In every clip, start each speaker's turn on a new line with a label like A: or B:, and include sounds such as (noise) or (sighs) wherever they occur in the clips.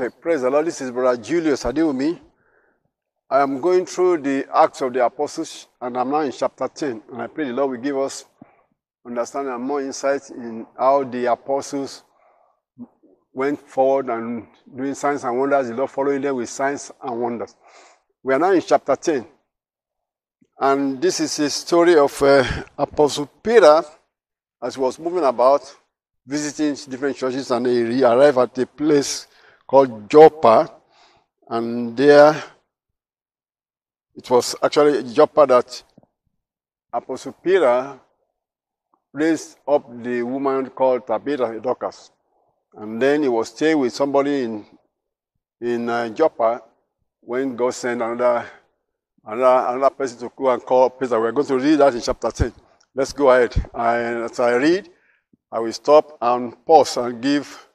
A: Okay, praise the Lord. This is Brother Julius Adiwumi. I am going through the Acts of the Apostles, and I'm now in chapter 10. And I pray the Lord will give us understanding and more insight in how the apostles went forward and doing signs and wonders, the Lord following them with signs and wonders. We are now in chapter 10. And this is a story of uh, Apostle Peter as he was moving about, visiting different churches, and he arrived at a place called Joppa, and there it was actually Joppa that Apostle Peter raised up the woman called Tabitha Dorcas, and then he was staying with somebody in in uh, Joppa when God sent another another another person to go and call Peter. We're going to read that in chapter ten. Let's go ahead. And as I read, I will stop and pause and give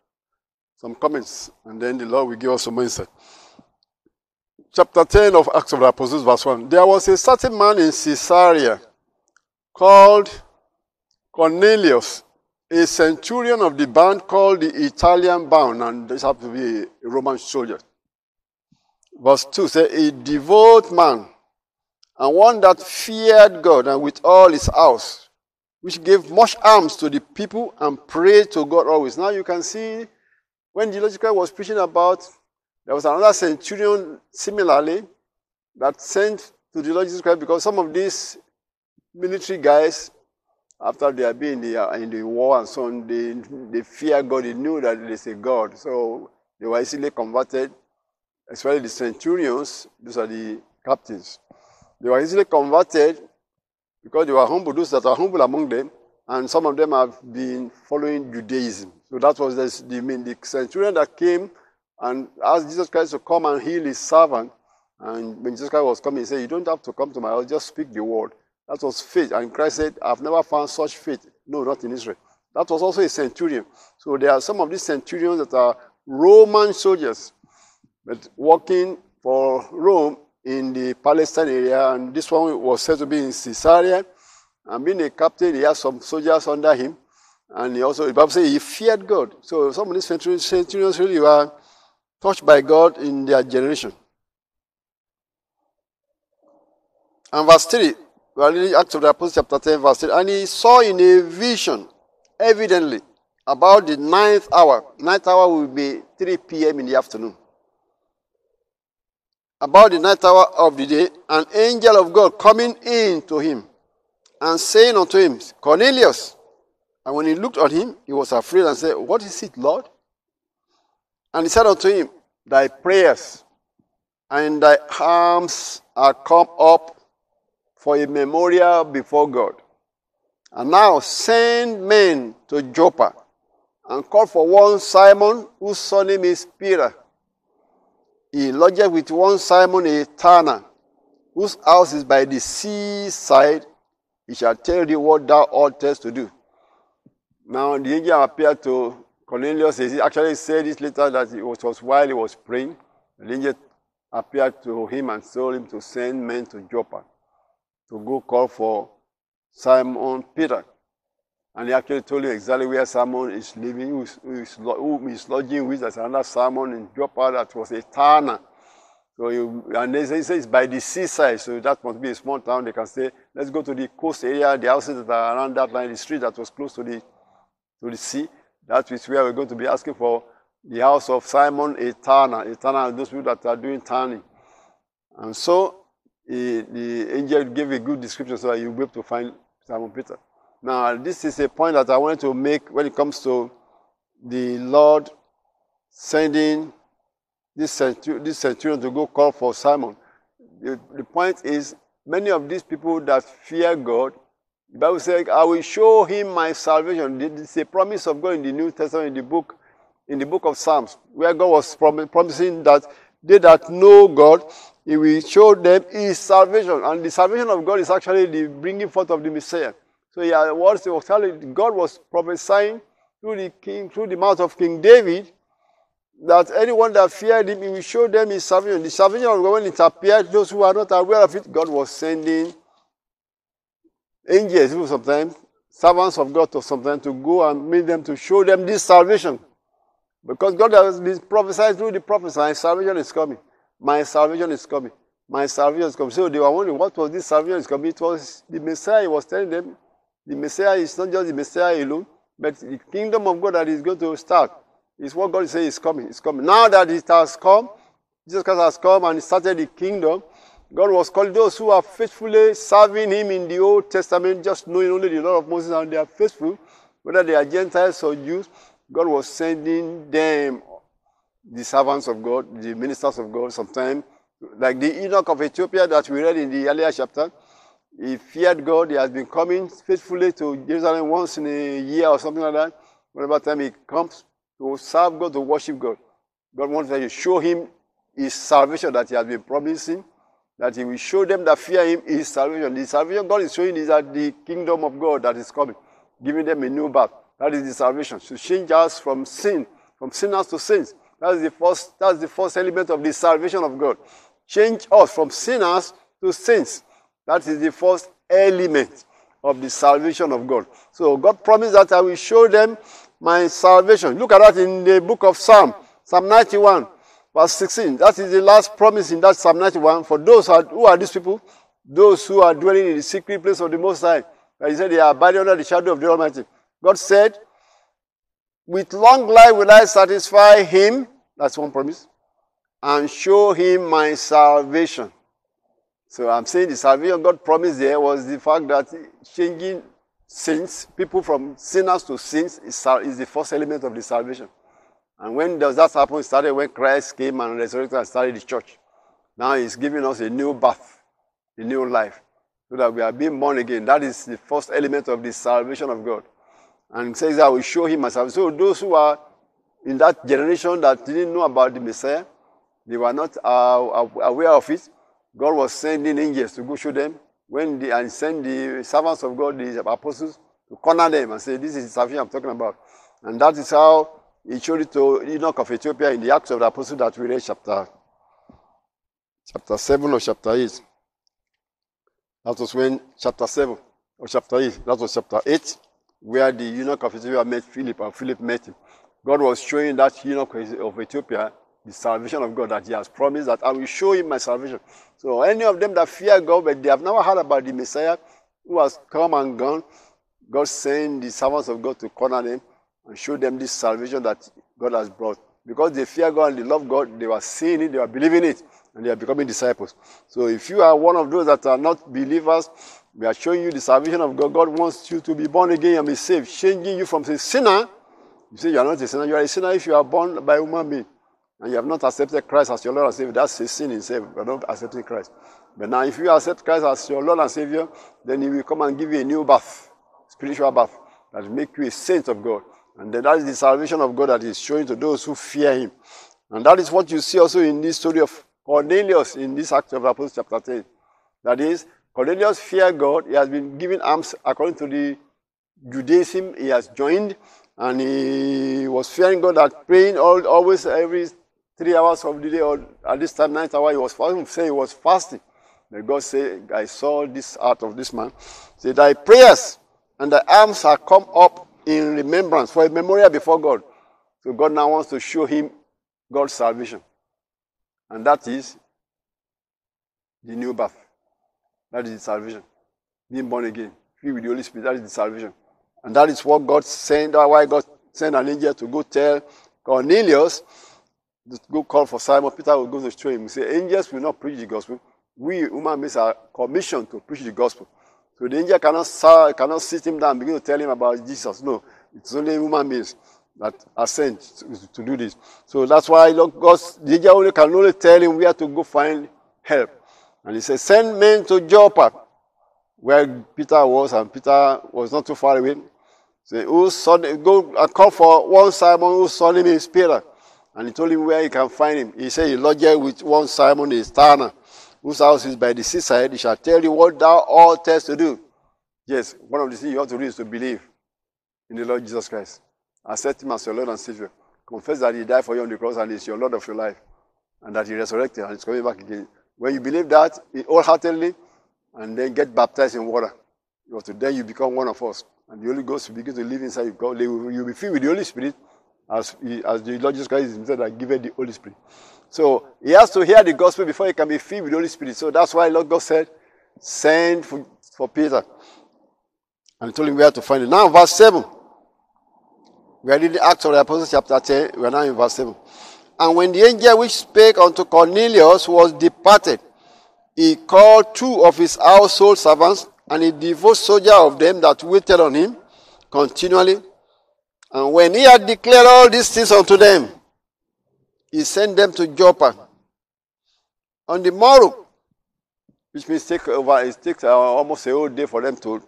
A: some comments, and then the Lord will give us some insight. Chapter 10 of Acts of the Apostles, verse 1. There was a certain man in Caesarea called Cornelius, a centurion of the band called the Italian band, and this happened to be a Roman soldier. Verse 2 says, A devout man, and one that feared God and with all his house, which gave much alms to the people and prayed to God always. Now you can see when Jesus Christ was preaching about, there was another centurion similarly that sent to the Lord Jesus Christ because some of these military guys, after they had been in the, uh, in the war and so on, they, they fear God. They knew that there is a God. So they were easily converted, especially the centurions. Those are the captains. They were easily converted because they were humble, those that are humble among them, and some of them have been following Judaism. So that was the, the, the centurion that came and asked Jesus Christ to come and heal his servant. And when Jesus Christ was coming, he said, You don't have to come to my house, just speak the word. That was faith. And Christ said, I've never found such faith. No, not in Israel. That was also a centurion. So there are some of these centurions that are Roman soldiers, but working for Rome in the Palestine area. And this one was said to be in Caesarea. And being a captain, he had some soldiers under him. And he also, the Bible says he feared God. So some of these centurions really were touched by God in their generation. And verse 3, we are reading Acts of the Apostles, chapter 10, verse 3. And he saw in a vision, evidently, about the ninth hour. Ninth hour will be 3 p.m. in the afternoon. About the ninth hour of the day, an angel of God coming in to him and saying unto him, Cornelius. And when he looked on him, he was afraid and said, What is it, Lord? And he said unto him, Thy prayers and thy alms are come up for a memorial before God. And now send men to Joppa and call for one Simon, whose surname is Peter. He lodgeth with one Simon a tanner, whose house is by the seaside. He shall tell thee what thou oughtest to do. Now the angel appeared to Cornelius. He actually said this later that it was, was while he was praying. The angel appeared to him and told him to send men to Joppa to go call for Simon Peter. And he actually told him exactly where Simon is living, who is, who is, who is lodging with. There's another Simon in Joppa that was a tanner. So and they say, it's by the seaside, so that must be a small town. They can say, let's go to the coast area, the houses that are around that line, the street that was close to the to the sea. That is where we're going to be asking for the house of Simon a tanner, those people that are doing tanning. And so he, the angel gave a good description so that you'll be able to find Simon Peter. Now, this is a point that I wanted to make when it comes to the Lord sending this, centurion, this centurion to go call for Simon. The, the point is, many of these people that fear God, the Bible says, I will show him my salvation. It's a promise of God in the New Testament, in the book, in the book of Psalms, where God was promising that they that know God, he will show them his salvation. And the salvation of God is actually the bringing forth of the Messiah. So yeah, what was telling, God was prophesying through the king, through the mouth of King David, that anyone that feared him, he will show them his salvation. The salvation of God, when it appeared, those who are not aware of it, God was sending angels, even sometimes, servants of God to sometimes to go and meet them to show them this salvation. Because God has been prophesied through the prophets, my salvation is coming. My salvation is coming. My salvation is coming. So they were wondering what was this salvation is coming. It was the Messiah was telling them. The Messiah is not just the Messiah alone, but the kingdom of God that is going to start. Is what God is saying is coming. It's coming. Now that it has come, Jesus Christ has come and started the kingdom, God was calling those who are faithfully serving Him in the Old Testament, just knowing only the law of Moses and they are faithful, whether they are Gentiles or Jews, God was sending them, the servants of God, the ministers of God, sometimes, like the eunuch of Ethiopia that we read in the earlier chapter. He feared God. He has been coming faithfully to Jerusalem once in a year or something like that. Whenever time he comes to serve God, to worship God, God wants to show him his salvation that he has been promising, that he will show them that fear him his salvation. The salvation God is showing is that the kingdom of God that is coming, giving them a new birth. That is the salvation. To change us from sin, from sinners to saints. That is the first, that's the first element of the salvation of God. Change us from sinners to saints. That is the first element of the salvation of God. So God promised that I will show them my salvation. Look at that in the book of Psalm, Psalm 91, verse 16. That is the last promise in that Psalm 91 for those who are, who are these people, those who are dwelling in the secret place of the Most High. That he said they are abiding under the shadow of the Almighty. God said, With long life will I satisfy him, that's one promise, and show him my salvation. So I'm saying the salvation God promised there was the fact that changing sins, people from sinners to saints, is, is the first element of the salvation. And when does that happen? Started when Christ came and resurrected and started the church. Now he's giving us a new birth, a new life, so that we are being born again. That is the first element of the salvation of God and says, I will show him myself. So those who are in that generation that didn't know about the Messiah, they were not uh, aware of it. God was sending angels to go show them when the, and send the servants of God, the apostles, to corner them and say, This is the salvation I'm talking about. And that is how he showed it to eunuch of Ethiopia in the Acts of the Apostles that we read chapter, chapter 7 or chapter 8. That was when chapter 7 or chapter 8, that was chapter 8 where the eunuch of Ethiopia met Philip and Philip met him. God was showing that eunuch of Ethiopia the salvation of God that he has promised that I will show him my salvation. So any of them that fear God, but they have never heard about the Messiah who has come and gone, God sent the servants of God to corner them and show them this salvation that God has brought. Because they fear God and they love God, they were seeing it, they were believing it, and they are becoming disciples. So if you are one of those that are not believers, we are showing you the salvation of God. God wants you to be born again and be saved, changing you from a sinner. You say you are not a sinner. You are a sinner if you are born by human being and you have not accepted Christ as your Lord and Savior. That's a sin in itself. You are not accepting Christ. But now, if you accept Christ as your Lord and Savior, then He will come and give you a new birth, spiritual birth, that will make you a saint of God. And that is the salvation of God that is showing to those who fear Him. And that is what you see also in this story of Cornelius in this Act of Apostles, chapter 10. That is, Cornelius feared God. He has been given alms according to the Judaism he has joined. And he was fearing God that praying all, always every three hours of the day or at this time, ninth hour, he was fasting. Say he was fasting. But God said, I saw this out of this man. Say, thy prayers and thy alms are come up in remembrance for a memorial before God. So God now wants to show him God's salvation. And that is the new birth. That is the salvation. Being born again. Filled with the Holy Spirit. That is the salvation. And that is what God sent. Why God sent an angel to go tell Cornelius to go call for Simon. Peter will go to show him. He say, angels will not preach the gospel. We human beings are commissioned to preach the gospel. So the angel cannot, cannot sit him down and begin to tell him about Jesus. No, it's only human beings that are sent to, to do this. So that's why God, the angel only can only tell him where to go find help. And he said, Send men to Joppa, where Peter was, and Peter was not too far away. Say, whose son, go and call for one Simon who son name is Peter. And he told him where he can find him. He said, He lodged with one Simon a Tanner, whose house is by the seaside. He shall tell you what thou oughtest to do. Yes, one of the things you have to do is to believe in the Lord Jesus Christ. Accept him as your Lord and Savior. Confess that he died for you on the cross and is your Lord of your life. And that he resurrected and is coming back again. When you believe that wholeheartedly, and then get baptized in water, then you become one of us. And the Holy Ghost will begin to live inside you. You'll be filled with the Holy Spirit as, as the Lord Jesus Christ himself that given the Holy Spirit. So he has to hear the gospel before he can be filled with the Holy Spirit. So that's why Lord God said, send for, for Peter. And he told him where to find it. Now verse 7. We are reading Acts of the Apostles chapter 10. We are now in verse 7. And when the angel which spake unto Cornelius was departed, he called two of his household servants and a devout soldier of them that waited on him continually. And when he had declared all these things unto them, he sent them to Joppa. On the morrow, which means take over, it takes uh, almost a whole day for them to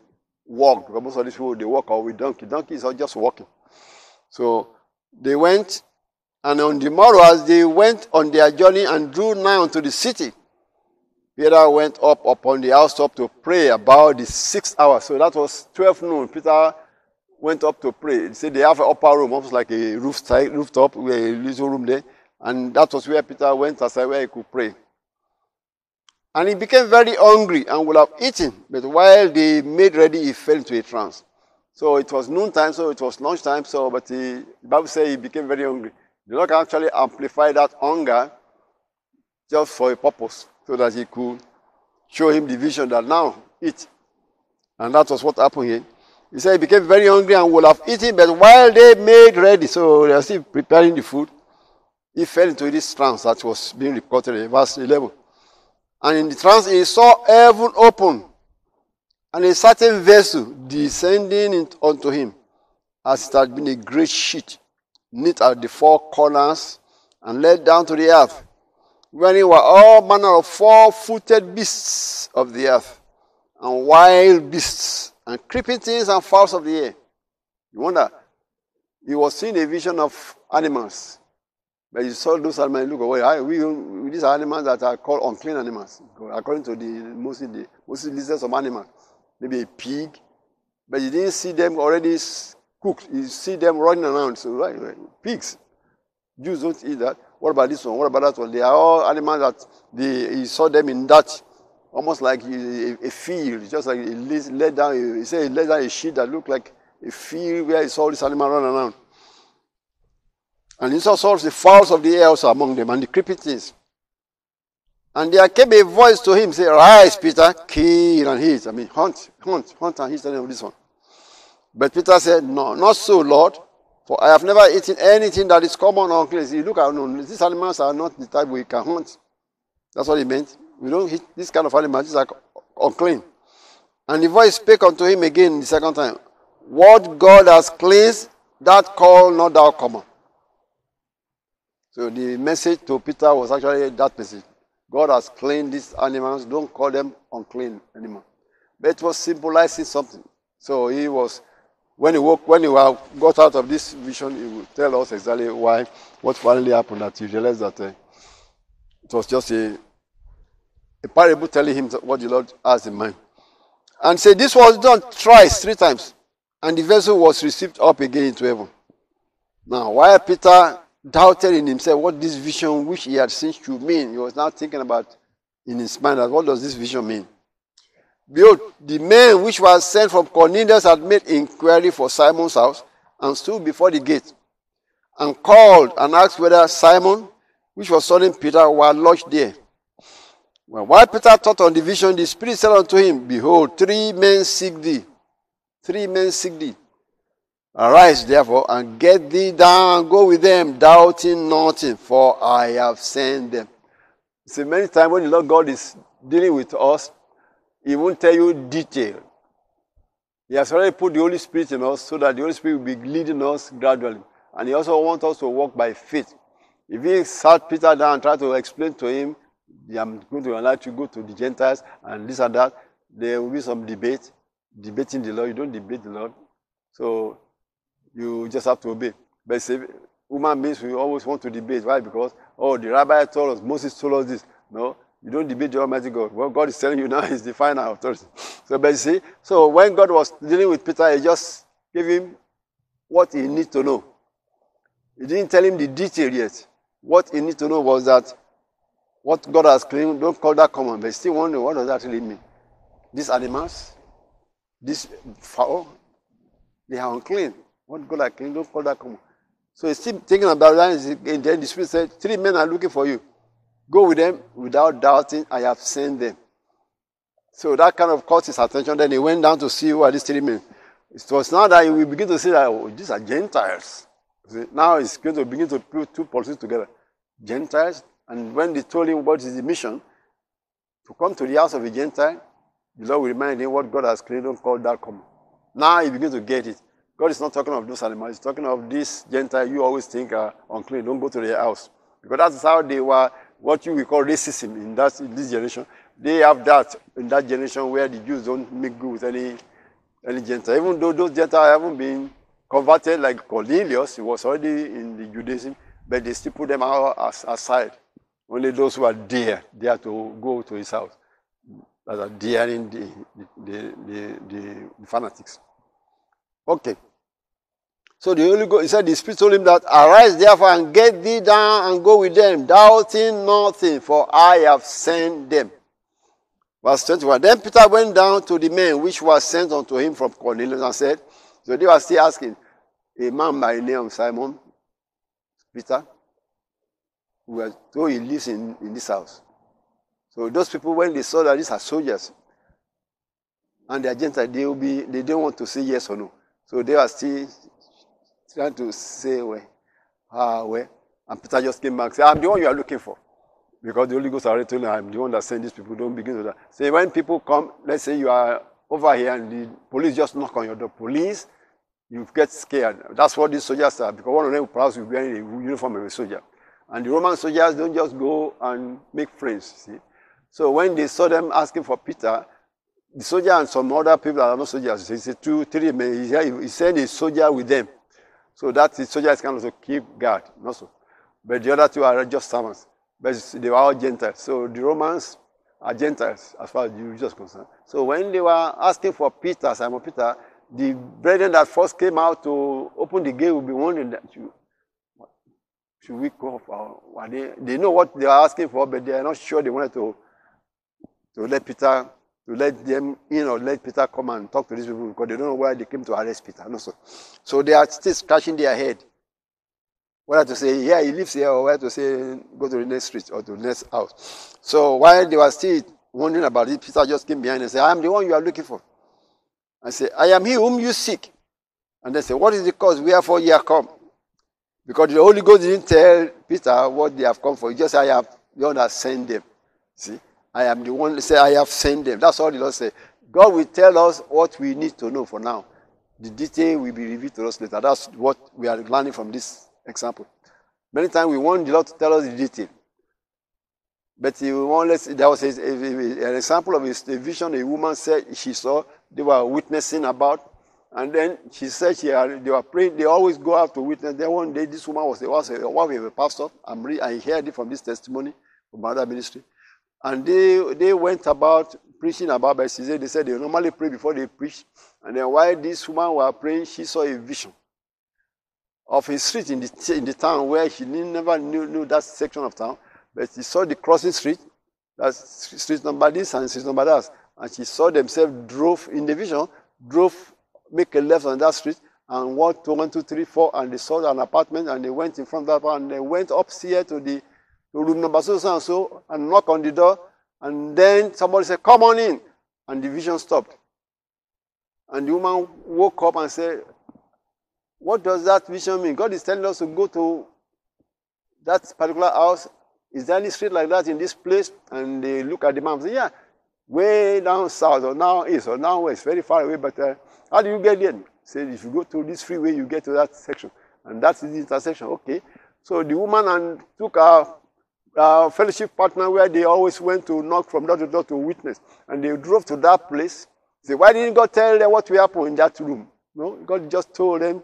A: walk. Because most of these people, they walk or with donkey. Donkeys are just walking. So they went, and on the morrow, as they went on their journey and drew nigh unto the city, Peter went up upon the housetop to pray about the sixth hour. So that was 12 noon. Peter went up to pray. He said they have an upper room, almost like a roof side, rooftop, a little room there. And that was where Peter went aside where he could pray. And he became very hungry and would have eaten. But while they made ready, he fell into a trance. So it was noontime, so it was lunchtime. So, but he, the Bible says he became very hungry. The Lord actually amplified that hunger just for a purpose, so that he could show him the vision that now eat. And that was what happened here. He said he became very hungry and would have eaten, but while they made ready, so they are still preparing the food, he fell into this trance that was being reported in verse 11. And in the trance, he saw heaven open and a certain vessel descending unto him, as it had been a great sheet, knit at the four corners, and led down to the earth, wherein were all manner of four footed beasts of the earth, and wild beasts, and creeping things and fowls of the air. You wonder, he was seeing a vision of animals. But you saw those animals look away. We, these are animals that are called unclean animals, according to the mostly the mostly lists of animals maybe a pig, but you didn't see them already cooked. You see them running around. So, right, right, pigs. Jews don't eat that. What about this one? What about that one? They are all animals that they, he saw them in that, almost like a, a field, just like he let down, he said he let down a sheet that looked like a field where he saw this animal run around. And he saw the fowls of the air also among them and the creepy things. And there came a voice to him, say, Rise, Peter, kill and eat. I mean, hunt, hunt, hunt and eat this one. But Peter said, No, not so, Lord. For I have never eaten anything that is common or unclean. Look at no, these animals are not the type we can hunt. That's what he meant. We don't eat this kind of animals, these are unclean. And the voice spake unto him again the second time. What God has cleansed, that call not thou common. So the message to Peter was actually that message. God has cleaned these animals. Don't call them unclean anymore. But it was symbolizing something. So he was, when he woke, when he got out of this vision, he would tell us exactly why, what finally happened. That he realized that uh, it was just a, a parable telling him what the Lord has in mind. And said, This was done thrice, three times. And the vessel was received up again into heaven. Now, while Peter doubted in himself what this vision which he had seen should mean. He was now thinking about in his mind that what does this vision mean? Behold, the men which was sent from Cornelius had made inquiry for Simon's house and stood before the gate and called and asked whether Simon, which was son Peter, were lodged there. Well, while Peter thought on the vision, the Spirit said unto him, Behold, three men seek thee. Three men seek thee. Arise, therefore, and get thee down, go with them, doubting nothing, for I have sent them. See, many times when the Lord God is dealing with us, He won't tell you detail. He has already put the Holy Spirit in us so that the Holy Spirit will be leading us gradually. And He also wants us to walk by faith. If He sat Peter down and tried to explain to him, I'm going to allow you to go to the Gentiles and this and that, there will be some debate, debating the Lord. You don't debate the Lord. So you just have to obey. But say, human beings we always want to debate. Why? Because, oh, the rabbi told us, Moses told us this. No, you don't debate the Almighty God. What God is telling you (laughs) now is the final authority. So, but see, so when God was dealing with Peter, he just gave him what he needs to know. He didn't tell him the detail yet. What he needs to know was that what God has claimed, don't call that common, but still wonder what does that really mean? These animals, this fowl, they are unclean. What claimed, don't call that common. So he's still thinking about that, and then the Spirit said, Three men are looking for you. Go with them without doubting, I have sent them. So that kind of caught his attention. Then he went down to see who are these three men. It was now that we begin to see that oh, these are Gentiles. See, now he's going to begin to put two policies together. Gentiles, and when they told him what is the mission, to come to the house of a Gentile, the Lord will remind him what God has created called that common. Now he begins to get it. God is not talking of those animals, he's talking of this Gentile you always think are unclean. Don't go to their house. Because that's how they were, what you will call racism in, that, in this generation. They have that in that generation where the Jews don't make good with any any Gentile. Even though those Gentiles haven't been converted like Cornelius, he was already in the Judaism, but they still put them out as, aside. Only those who are there, there to go to his house. That are daring the, the, the, the fanatics. Okay. So the Holy Ghost, he said, the Spirit told him that, Arise therefore and get thee down and go with them, doubting nothing, for I have sent them. Verse 21. Then Peter went down to the men which were sent unto him from Cornelius and said, So they were still asking, a man by the name of Simon, Peter, who was told he lives in, in this house. So those people, when they saw that these are soldiers and they are Gentiles, they will be they didn't want to say yes or no. So they were still trying to say where, ah, where. And Peter just came back and said, I'm the one you are looking for. Because the Holy Ghost already told me I'm the one that sent these people. Don't begin to that. Say when people come, let's say you are over here and the police just knock on your door. Police, you get scared. That's what these soldiers are. Because one of them perhaps will be wearing a uniform of a soldier. And the Roman soldiers don't just go and make friends. See? So when they saw them asking for Peter, the soldier and some other people that are not soldiers, he said two, three men, he sent a soldier with them. So that the soldiers can also keep guard, not so. But the other two are just servants. But they were all Gentiles. So the Romans are Gentiles as far as Jews are concerned. So when they were asking for Peter, Simon Peter, the brethren that first came out to open the gate will be wondering that you, should we go or are they, they know what they are asking for, but they are not sure they wanted to to let Peter to let them you know, let Peter come and talk to these people because they don't know why they came to arrest Peter. No, so, so they are still scratching their head whether to say, yeah, he lives here, or whether to say, go to the next street or to the next house. So while they were still wondering about it, Peter just came behind and said, I am the one you are looking for. I said, I am he whom you seek. And they said, What is the cause wherefore ye have come? Because the Holy Ghost didn't tell Peter what they have come for. He just said, I have the one that sent them. See? I am the one that said, I have sent them. That's all the Lord said. God will tell us what we need to know for now. The detail will be revealed to us later. That's what we are learning from this example. Many times we want the Lord to tell us the detail. But he won't let, there was a, a, an example of a, a, vision a woman said she saw, they were witnessing about. And then she said she had, they were praying, they always go out to witness. Then one day this woman was, was a wife of a pastor. I'm re, I heard it from this testimony from other ministry. And they, they went about preaching about, said, they said they normally pray before they preach. And then while this woman were praying, she saw a vision of a street in the, in the town where she never knew, knew that section of town, but she saw the crossing street, that's street number this and street number that, and she saw themselves drove in the vision, drove, make a left on that street, and walked to one, two, three, four, and they saw an apartment, and they went in front of that, and they went upstairs to the room number so, and so, and knock on the door, and then somebody said, "Come on in," and the vision stopped. And the woman woke up and said, what does that vision mean? God is telling us to go to that particular house. Is there any street like that in this place? And they look at the map and say, yeah, way down south or now east or now west, very far away. But uh, how do you get there? Say, if you go to this freeway, you get to that section. And that's the intersection. Okay. So the woman and took a, a fellowship partner where they always went to knock from door to door to witness. And they drove to that place. Say, why didn't God tell them what will happen in that room? No, God just told them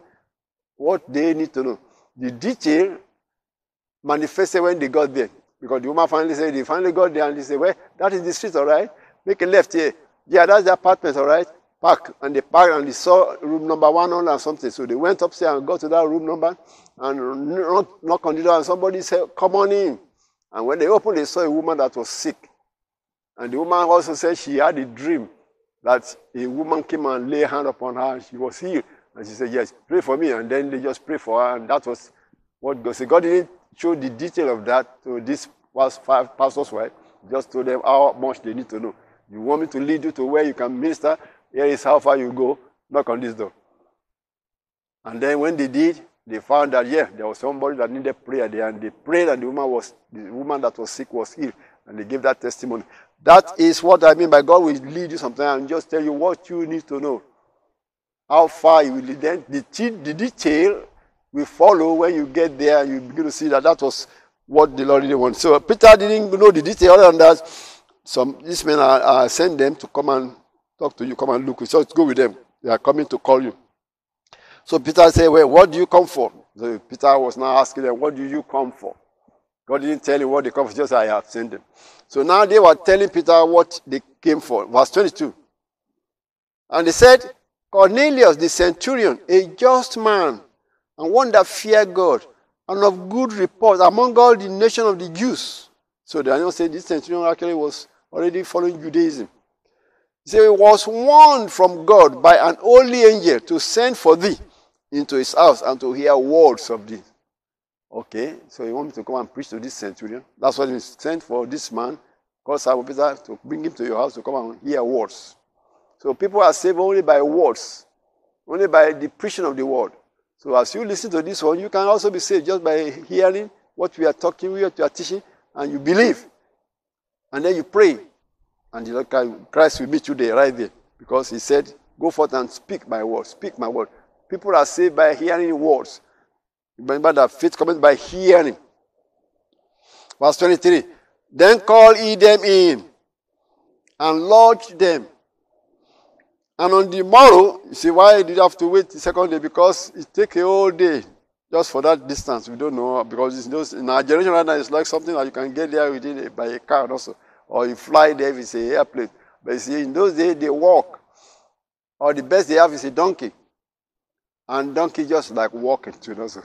A: what they need to know. the detail manifested when they got there. Because the woman finally said, they finally got there and they said, well, that is the street, all right? Make a left here. Yeah, that's the apartment, all right? Park. And they parked and they saw room number 100 and something. So they went upstairs and got to that room number and knocked knock on the door and somebody said, come on in. And when they opened, they saw a woman that was sick. And the woman also said she had a dream that a woman came and lay hand upon her and she was healed. And she said, Yes, pray for me. And then they just pray for her. And that was what God said. God didn't show the detail of that to this five pastor's wife. Just told them how much they need to know. You want me to lead you to where you can minister? Here is how far you go. Knock on this door. And then when they did, they found that yeah, there was somebody that needed prayer there, and they prayed, and the woman was the woman that was sick was healed, and they gave that testimony. That is what I mean by God will lead you sometimes and just tell you what you need to know. How far you will lead. Then the, the detail will follow when you get there and you begin to see that that was what the Lord really wanted. So Peter didn't know the detail other than that. Some these men are, are send them to come and talk to you, come and look. So go with them. They are coming to call you. So Peter said, Well, what do you come for? So Peter was now asking them, What do you come for? God didn't tell him what they come for, just I have sent them. So now they were telling Peter what they came for. Verse 22. And they said, Cornelius the centurion, a just man, and one that feared God, and of good report among all the nation of the Jews. So Daniel said this centurion actually was already following Judaism. He said, He was warned from God by an holy angel to send for thee into his house and to hear words of thee. Okay, so you want me to come and preach to this centurion? That's what he sent for this man called Simon Peter to bring him to your house to come and hear words. So people are saved only by words, only by the preaching of the word. So as you listen to this one, you can also be saved just by hearing what we are talking, what we are teaching, and you believe. And then you pray. And the Lord Christ will meet you there, right there. Because he said, Go forth and speak my word. Speak my word. People are saved by hearing words. Remember that faith comes by hearing. Verse 23. Then call ye them in and lodge them. And on the morrow, you see why did you have to wait the second day? Because it take a whole day just for that distance. We don't know because those, in our generation right now, it's like something that you can get there within by a car also, or you fly there if it's a airplane. But you see, in those days they walk, or the best they have is a donkey. And donkey just like walking to us.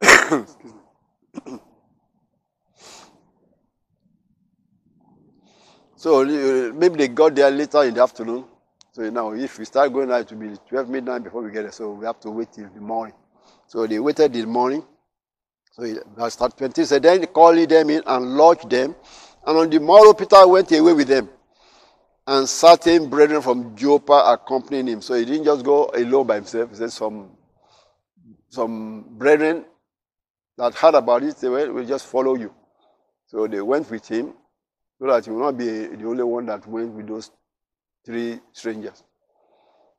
A: (coughs) so maybe they got there later in the afternoon. So now if we start going out, it will be 12 midnight before we get there. So we have to wait till the morning. So they waited till the morning. So start 20 said, then they called them in and lodged them. And on the morrow, Peter went away with them and certain brethren from Joppa accompanying him. So he didn't just go alone by himself. He said some, some brethren that heard about it, they will just follow you. So they went with him so that he will not be the only one that went with those three strangers.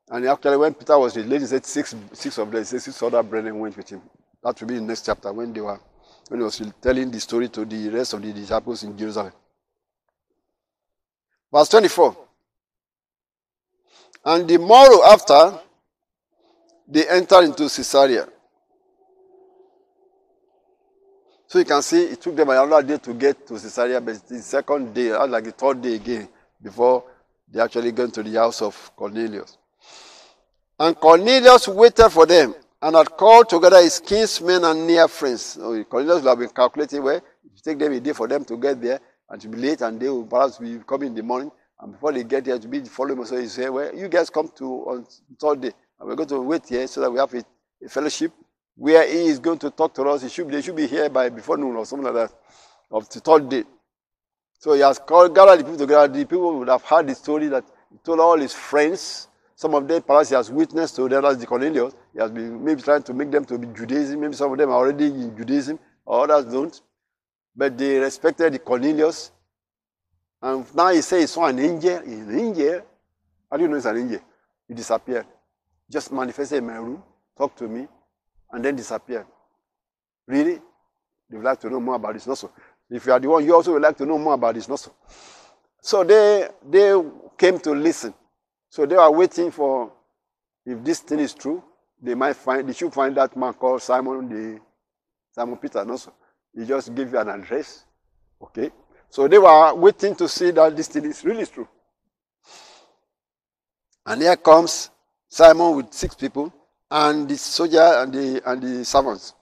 A: And actually, when Peter was released, he said six, six of them, six other brethren went with him. That will be in the next chapter when they were when he was telling the story to the rest of the disciples in Jerusalem. Verse 24. And the morrow after, they entered into Caesarea. So you can see it took them another day to get to Caesarea, but it's the second day, uh, like the third day again, before they actually went to the house of Cornelius. And Cornelius waited for them and had called together his kinsmen and near friends. So Cornelius would have been calculating where it take them a day for them to get there and to be late, and they will perhaps be coming in the morning. And before they get there to be the following, so he said, Well, you guys come to on third day, and we're going to wait here so that we have a, a fellowship where he is going to talk to us. He should, they should be here by before noon or something like that of the third day. So he has called, gathered the people together. The people would have heard the story that he told all his friends. Some of them, perhaps he has witnessed to them as the Cornelius. He has been maybe trying to make them to be Judaism. Maybe some of them are already in Judaism, others don't. But they respected Cornelius. And now he says he saw an angel. An angel. How do you know it's an angel? He disappeared. Just manifested in my room, talked to me, and then disappeared. Really? They would like to know more about this. Not so. If you are the one, you also would like to know more about this. Not so. They they came to listen. So they were waiting for if this thing is true, they might find they should find that man called Simon the Simon Peter. No, he just you an address. Okay. So they were waiting to see that this thing is really true. And here comes Simon with six people and the soldier and the and the servants.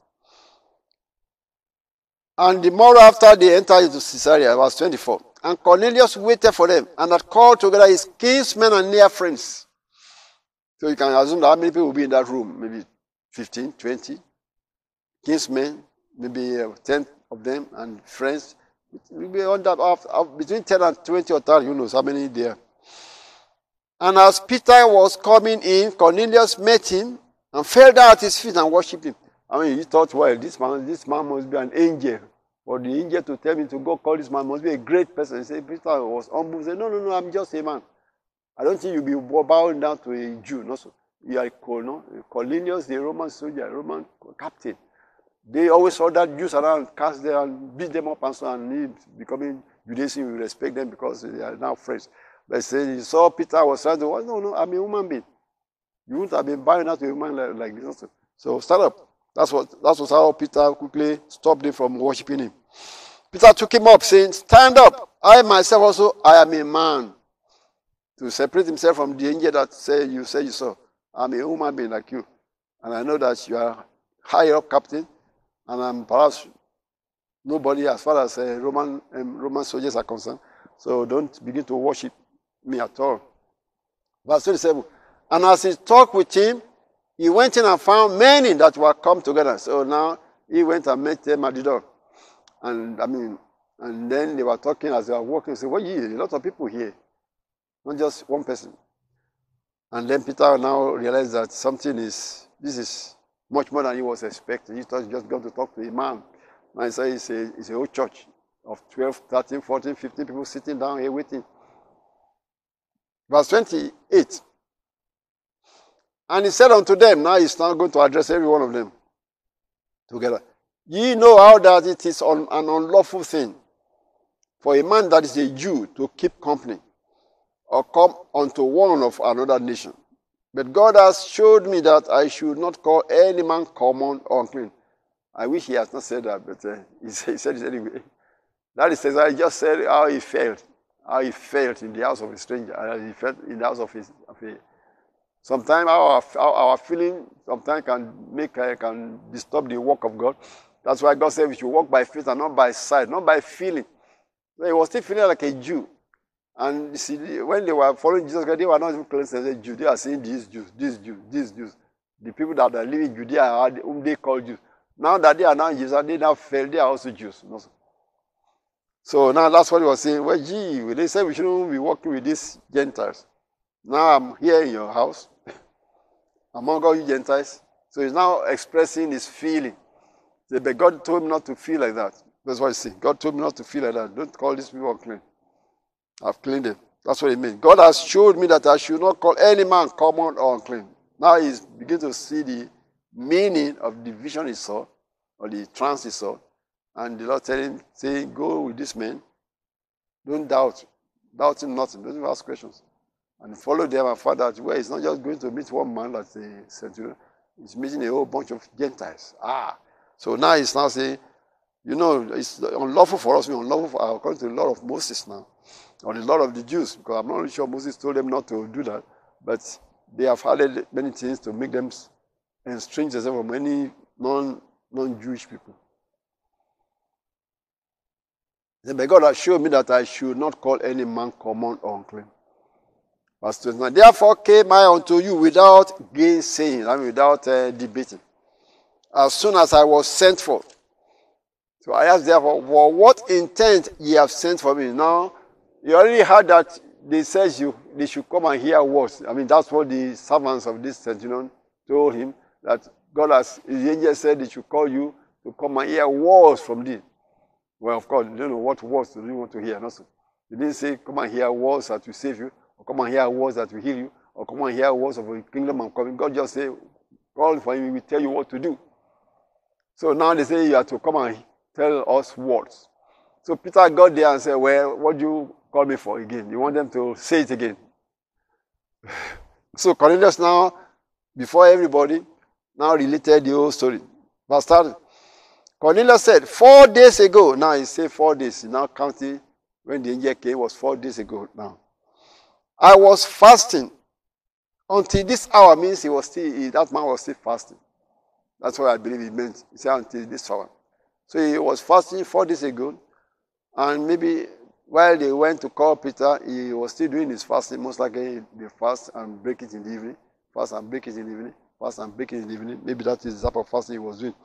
A: And the morrow after they entered into Caesarea, verse 24. And Cornelius waited for them and had called together his kinsmen and near friends. So you can assume that how many people will be in that room? Maybe 15, 20. Kinsmen, maybe uh, 10 of them, and friends. It will be under, between 10 and 20 or 30, who knows how many there. And as Peter was coming in, Cornelius met him and fell down at his feet and worshipped him. I mean, he thought, well, this man, this man must be an angel. For the angel to tell me to go call this man must be a great person. He said, Peter was humble. He said, no, no, no, I'm just a man. I don't think you'll be bowing down to a Jew. No, so you are? Cornelius, the Roman soldier, Roman captain. They always saw that Jews around, cast them and beat them up and so on. And becoming Judaism, we respect them because they are now friends. But said, he saw Peter was trying to, well, no, no, I'm a human being. You wouldn't have been buying out to a human like, like this. So stand up. That's what that was how Peter quickly stopped him from worshiping him. Peter took him up, saying, Stand up. I myself also, I am a man. To separate himself from the angel that say you say you saw. I'm a human being like you. And I know that you are higher up captain, and I'm perhaps nobody as far as uh, Roman um, Roman soldiers are concerned. So don't begin to worship me at all. Verse 27. And as he talked with him, he went in and found many that were come together. So now he went and met them at the door. And I mean, and then they were talking as they were walking. Say, "What well, a lot of people here, not just one person." And then Peter now realized that something is this is much more than he was expecting. He he just going to talk to a man. And he said it's a, it's a whole church of 12, 13, 14, 15 people sitting down here waiting. Verse 28. And he said unto them, now he's now going to address every one of them together. Ye know how that it is an unlawful thing for a man that is a Jew to keep company or come unto one of another nation. But God has showed me that I should not call any man common or unclean. I wish he has not said that, but uh, he, (laughs) said, it anyway. That is, I just said how he felt, how he felt in the house of a stranger, and he felt in the house of, his, of a Sometimes our, our, our feeling sometimes can make uh, can disturb the work of God. That's why God said we should walk by faith and not by sight, not by feeling. So he was still feeling like a Jew. And you see, when they were following Jesus, they were not even cleansed as a Jew. They were saying these Jews, these Jews, these Jews. The people that are living in Judea, whom they call Jews. Now that they are now Jews, and they now fail, they are also Jews. So now that's what he was saying. Well, gee, they said we shouldn't be working with these Gentiles. Now I'm here in your house (laughs) among all you Gentiles. So he's now expressing his feeling. But God told him not to feel like that. That's what he's saying. God told me not to feel like that. Don't call these people unclean. I've cleaned them. That's what it means. God has showed me that I should not call any man common or unclean. Now he's beginning to see the meaning of the vision he saw, or the trance he saw. And the Lord telling him, saying, Go with this man. Don't doubt. Doubt him nothing. Don't even ask questions and follow them and find out where he's not just going to meet one man that's a centurion, he's meeting a whole bunch of Gentiles. Ah, so now he's now saying, you know, it's unlawful for us, we're unlawful for, according to the law of Moses now, or a lot of the Jews, because I'm not really sure Moses told them not to do that, but they have added many things to make them estrange themselves from any non, non-Jewish people. Then, but God shown me that I should not call any man common or unclean. Verse 29. Therefore came I unto you without gainsaying, I mean without uh, debating. As soon as I was sent for. So I asked therefore, for what intent ye have sent for me? Now, you already heard that they said you, they should come and hear words. I mean, that's what the servants of this centurion told him, that God has, the angel said they should call you to come and hear words from thee. Well, of course, you don't know what words do you want to hear. Also. He didn't say, come and hear words that will save you or come and hear words that will heal you, or come and hear words of the kingdom and coming. God just say, call for him, he will tell you what to do. So now they say you have to come and tell us words. So Peter got there and said, Well, what do you call me for again? You want them to say it again. (sighs) so Cornelius now before everybody, now related the whole story. Verse 30. Cornelius said, Four days ago. Now he said four days. Now counting when the angel came was four days ago now. I was fasting until this hour means he was still he, that man was still fasting. That's what I believe he meant. He said until this hour. So he was fasting four days ago, and maybe while they went to call Peter, he was still doing his fasting. Most likely they fast and break it in the evening, fast and break it in the evening, fast and break it in the evening. Maybe that is the type of fasting he was doing.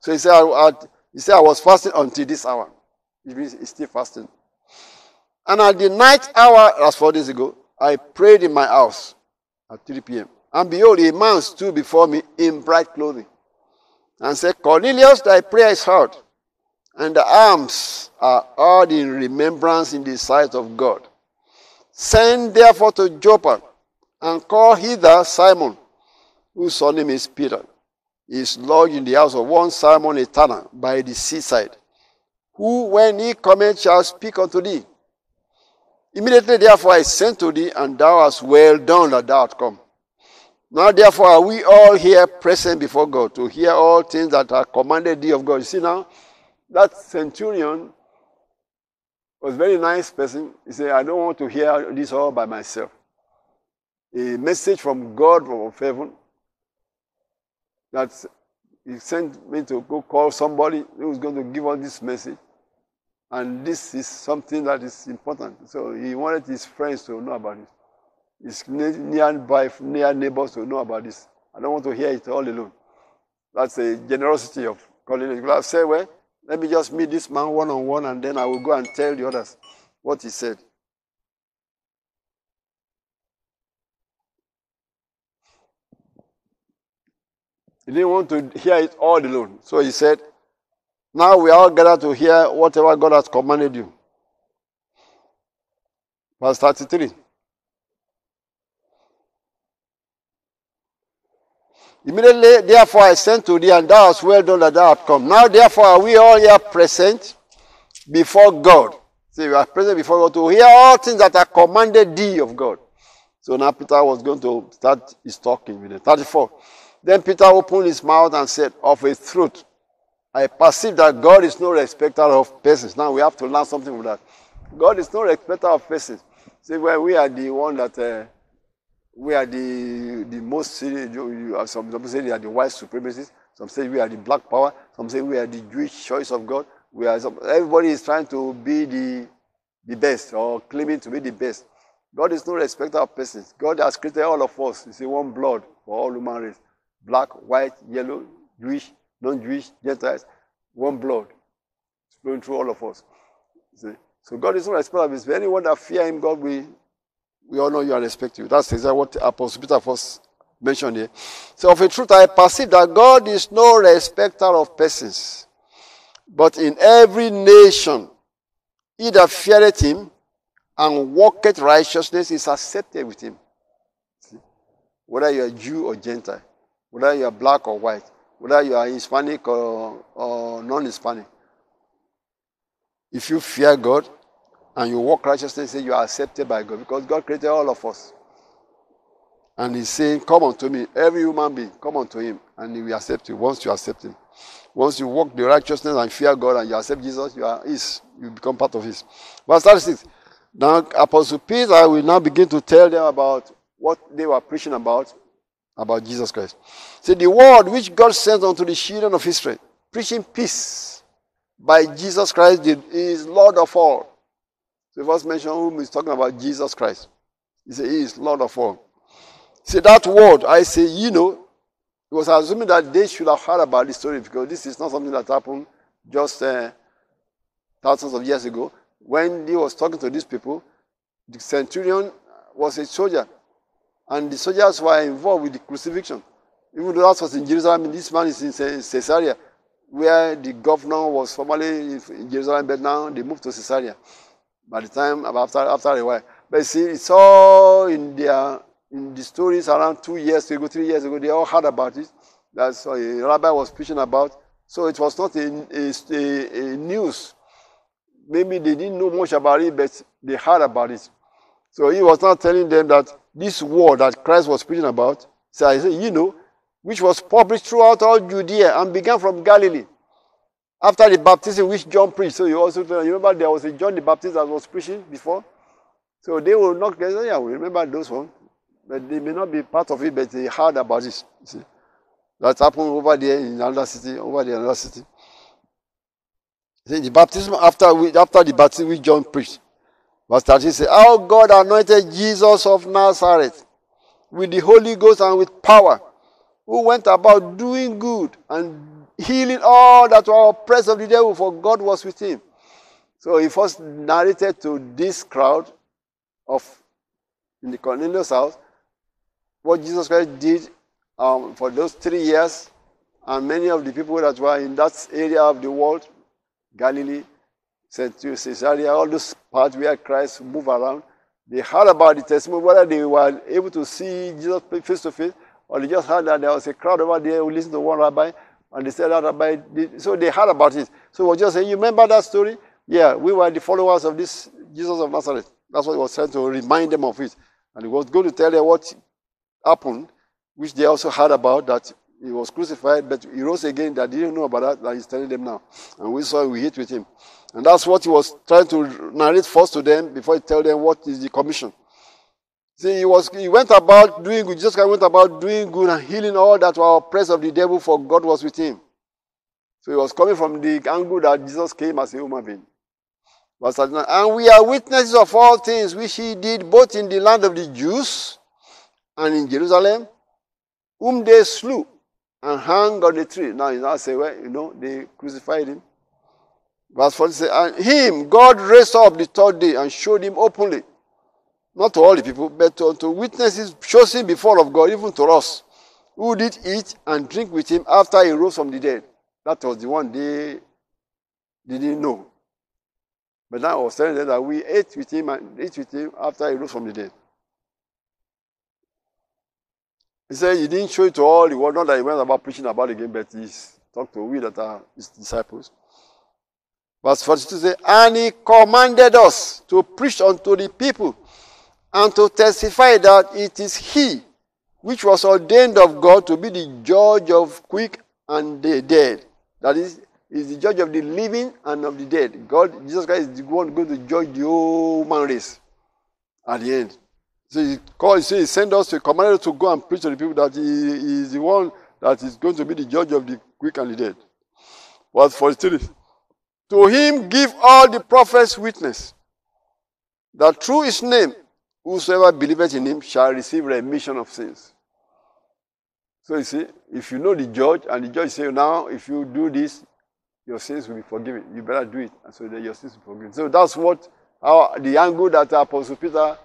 A: So he said, I, he said, I was fasting until this hour. It means he's still fasting. And at the night hour, as four days ago, I prayed in my house at 3 p.m. And behold, a man stood before me in bright clothing and said, Cornelius, thy prayer is heard, and the alms are heard in remembrance in the sight of God. Send therefore to Joppa and call hither Simon, whose surname is Peter is lodged in the house of one Simon a tanner by the seaside, who, when he cometh, shall speak unto thee. Immediately, therefore, I sent to thee, and thou hast well done that thou art come. Now, therefore, are we all here present before God to hear all things that are commanded thee of God. You see now, that centurion was a very nice person. He said, I don't want to hear this all by myself. A message from God of heaven that he sent me to go call somebody who's going to give us this message. And this is something that is important. So he wanted his friends to know about it. His nearby, near neighbors to know about this. I don't want to hear it all alone. That's a generosity of calling have said, well, let me just meet this man one on one and then I will go and tell the others what he said. He didn't want to hear it all alone. So he said, Now we all gathered to hear whatever God has commanded you. Verse 33. Immediately, therefore, I sent to thee, and thou hast well done that thou art come. Now, therefore, are we all here present before God. See, we are present before God to hear all things that are commanded thee of God. So now Peter was going to start his talking with it. 34. Then Peter opened his mouth and said, Of a truth, I perceive that God is no respecter of persons. Now we have to learn something from that. God is no respecter of persons. See, well, we are the one that uh, we are the the most. Some people say they are the white supremacists. Some say we are the black power. Some say we are the Jewish choice of God. We are. Some, everybody is trying to be the the best or claiming to be the best. God is no respecter of persons. God has created all of us. It's one blood for all human race black, white, yellow, Jewish, non-Jewish, Gentiles, one blood. Flowing through all of us. See? So God is not respect of his. Anyone that fear him, God will we all know you and respect you. That's exactly what Apostle Peter first mentioned here. So of a truth I perceive that God is no respecter of persons, but in every nation he that feareth him and walketh righteousness is accepted with him. See? Whether you are Jew or Gentile whether you are black or white, whether you are Hispanic or, or non Hispanic. If you fear God and you walk righteousness, righteously, you are accepted by God because God created all of us. And He's saying, Come unto me, every human being, come unto Him, and He will accept you once you accept Him. Once you walk the righteousness and fear God and you accept Jesus, you are His. You become part of His. Verse 36. Now, Apostle Peter will now begin to tell them about what they were preaching about about Jesus Christ. See, the word which God sent unto the children of Israel, preaching peace by Jesus Christ, is Lord of all. So first mention whom is talking about Jesus Christ. He said, He is Lord of all. See, that word, I say, you know, he was assuming that they should have heard about this story because this is not something that happened just uh, thousands of years ago. When he was talking to these people, the centurion was a soldier and the soldiers were involved with the crucifixion. Even though that was in Jerusalem, this man is in Caesarea, where the governor was formerly in Jerusalem, but now they moved to Caesarea. By the time, after, after a while. But see, it's all in their in the stories around two years ago, three years ago, they all heard about it. That's what a rabbi was preaching about. So it was not a, a, a, news. Maybe they didn't know much about it, but they heard about it. So he was not telling them that this war that Christ was preaching about, So I said, you know, which was published throughout all Judea and began from Galilee. After the baptism which John preached. So you also you remember there was a John the Baptist that was preaching before. So they will not get yeah, we remember those ones. But they may not be part of it, but they heard about it. See? That happened over there in another city, over there in another city. See, the baptism after we, after the baptism which John preached. Verse 13 says, How God anointed Jesus of Nazareth with the Holy Ghost and with power, who went about doing good and healing all that were oppressed of the devil, for God was with him. So he first narrated to this crowd of in the Cornelius house what Jesus Christ did um, for those three years, and many of the people that were in that area of the world, Galilee, St. Caesarea, all those parts where Christ moved around, they heard about the testimony, whether they were able to see Jesus face to face, or they just heard that there was a crowd over there who listened to one rabbi, and they said that rabbi, so they heard about it. So he was just saying, you remember that story? Yeah, we were the followers of this Jesus of Nazareth. That's what he was trying to remind them of it. And he was going to tell them what happened, which they also heard about, that he was crucified, but he rose again. That didn't know about that, that he's telling them now. And we saw we hit with him. And that's what he was trying to narrate first to them before he tell them what is the commission. See, he was he went about doing good. Jesus Christ went about doing good and healing all that were oppressed of the devil, for God was with him. So he was coming from the angle that Jesus came as a human being. Verse 39, and we are witnesses of all things which he did both in the land of the Jews and in Jerusalem, whom they slew and hung on the tree. Now you now say, well, you know, they crucified him. Verse 40 says, And him God raised up the third day and showed him openly. Not to all the people, but to, to witnesses chosen before of God, even to us, who did eat and drink with him after he rose from the dead. That was the one they didn't know. But now I was telling them that we ate with him and ate with him after he rose from the dead. He said he didn't show it to all the world, not that he went about preaching about again, but he talked to we that are his disciples. Verse 42 says, And he commanded us to preach unto the people and to testify that it is he which was ordained of God to be the judge of quick and the dead. That is, is the judge of the living and of the dead. God, Jesus Christ is the one going to judge the whole human race at the end. So he called, so he sent us, he commanded us to go and preach to the people that he, he is the one that is going to be the judge of the quick and the dead. Verse 43. To him give all the prophets witness that through his name whosoever believeth in him shall receive remission of sins. So you see, if you know the judge, and the judge say, now if you do this, your sins will be forgiven. You better do it, and so that your sins will be forgiven. So that's what our, the angle that Apostle Peter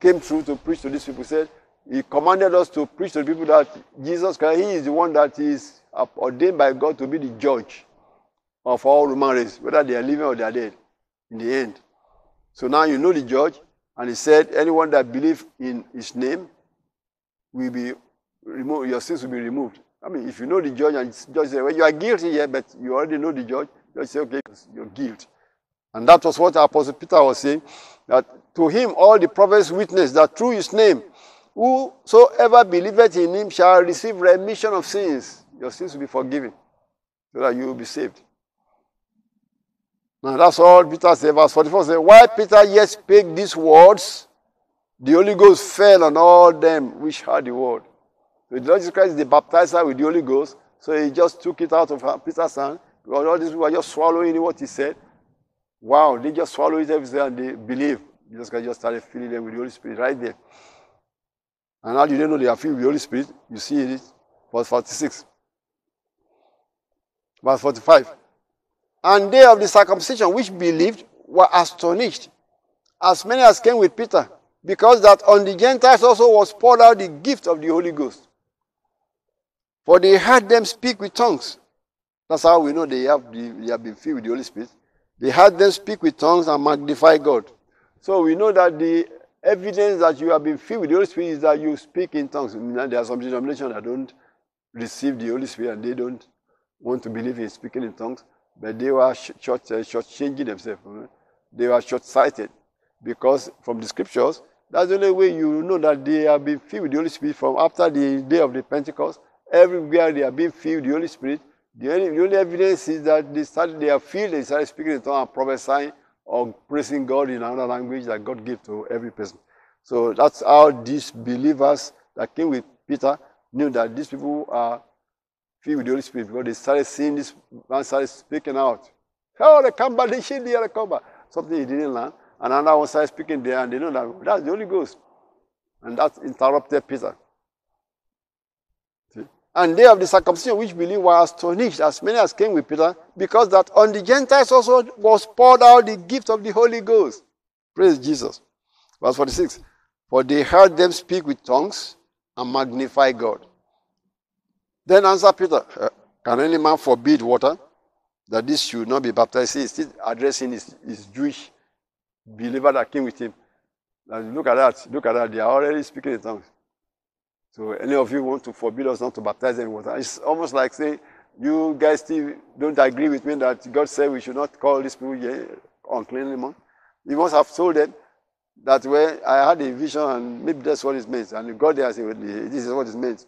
A: came through to preach to these people. Said he commanded us to preach to the people that Jesus Christ, He is the one that is ordained by God to be the judge of all human race, whether they are living or they are dead. In the end, so now you know the judge, and he said, anyone that believes in His name will be removed. Your sins will be removed. I mean, if you know the judge and judge says, well, you are guilty here, but you already know the judge, judge say, okay, you're guilty. And that was what Apostle Peter was saying, that to him all the prophets witness that through his name, whosoever believeth in him shall receive remission of sins. Your sins will be forgiven, so that you will be saved. Now that's all Peter said. Verse 44 says, While Peter yet spake these words, the Holy Ghost fell on all them which heard the word. The Lord Jesus Christ is the baptizer with the Holy Ghost. So he just took it out of Peter's hand because all these people were just swallowing what he said. Wow, they just swallow it everything and they believe. Jesus Christ just started filling them with the Holy Spirit right there. And now you didn't know they are filled with the Holy Spirit. You see it. Verse 46. Verse 45. And they of the circumcision which believed were astonished, as many as came with Peter, because that on the Gentiles also was poured out the gift of the Holy Ghost. For they heard them speak with tongues. That's how we know they have, they have been filled with the Holy Spirit. They heard them speak with tongues and magnify God. So we know that the evidence that you have been filled with the Holy Spirit is that you speak in tongues. There are some denominations that don't receive the Holy Spirit and they don't want to believe in speaking in tongues, but they were short, uh, short changing themselves. They were short sighted because from the scriptures, That's the only way you know that they have been filled with the Holy Spirit from after the day of the Pentecost. Everywhere they have been filled with the Holy Spirit. The only, the only evidence is that they started, they are filled, they started speaking in tongues and prophesying or praising God in another language that God gave to every person. So that's how these believers that came with Peter knew that these people are filled with the Holy Spirit because they started seeing this man started speaking out. Oh, the Kamba, the Shindi, the Kamba. Something he didn't learn. And another one started speaking there, and they know that that's the Holy Ghost. And that interrupted Peter. See? And they of the circumcision which believed were astonished, as many as came with Peter, because that on the Gentiles also was poured out the gift of the Holy Ghost. Praise Jesus. Verse 46. For they heard them speak with tongues and magnify God. Then answered Peter, uh, Can any man forbid water that this should not be baptized? He's still addressing his, his Jewish believer that came with him. And look at that. Look at that. They are already speaking in tongues. So any of you want to forbid us not to baptize in water? It's almost like saying, you guys still don't agree with me that God said we should not call these people unclean anymore. You must have told them that when I had a vision and maybe that's what it means. And God there said, this is what it means.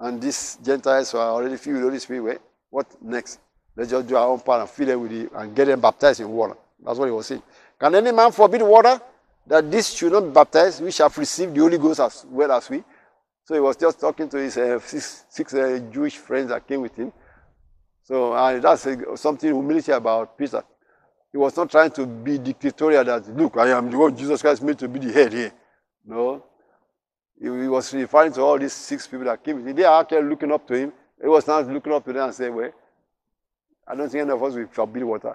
A: And these Gentiles who are already filled with the Holy Spirit. What next? Let's just do our own part and fill them with it and get them baptized in water. That's what he was saying. Can any man forbid water that this should not be baptized? We shall receive the Holy Ghost as well as we. So he was just talking to his uh, six, six uh, Jewish friends that came with him. So uh, that's something humility about Peter. He was not trying to be dictatorial that, look, I am the one Jesus Christ made to be the head here. No. He, was referring to all these six people that came. They are actually looking up to him. He was not looking up to them and saying, well, I don't think any of us will forbid water.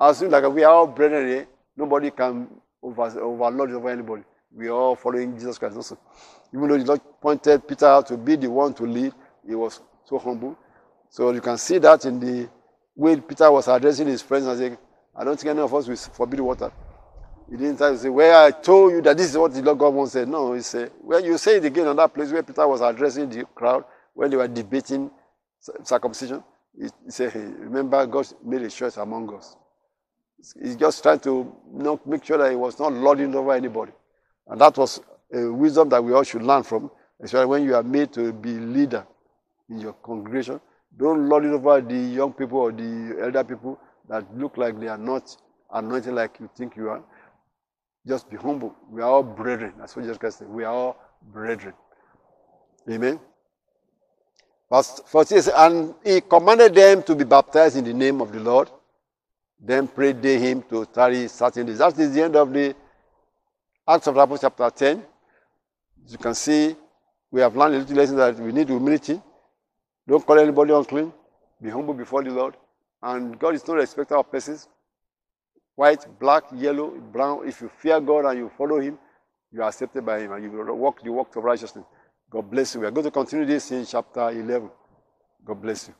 A: As soon like we are all brethren here, nobody can over, overlord over anybody. We are all following Jesus Christ also. Even though the Lord pointed Peter out to be the one to lead, he was so humble. So you can see that in the way Peter was addressing his friends and saying, I don't think any of us will forbid water. He didn't say, Well, I told you that this is what the Lord God wants said. No, he said, Well, you say it again on that place where Peter was addressing the crowd when they were debating circumcision. He, said, hey, Remember, God made a choice among us. He's just trying to make sure that he was not lording over anybody. And that was a wisdom that we all should learn from, especially when you are made to be leader in your congregation. Don't lord it over the young people or the elder people that look like they are not anointed like you think you are. Just be humble. We are all brethren. That's what Jesus Christ said. We are all brethren. Amen. Verse 40 says, And he commanded them to be baptized in the name of the Lord. Then prayed they him to tarry certain days. That is the end of the Acts of the Apostles, chapter 10. As you can see, we have learned a little lesson that we need humility. Don't call anybody unclean. Be humble before the Lord. And God is not a respecter of persons. White, black, yellow, brown. If you fear God and you follow Him, you are accepted by Him and you walk the walk of righteousness. God bless you. We are going to continue this in chapter 11. God bless you.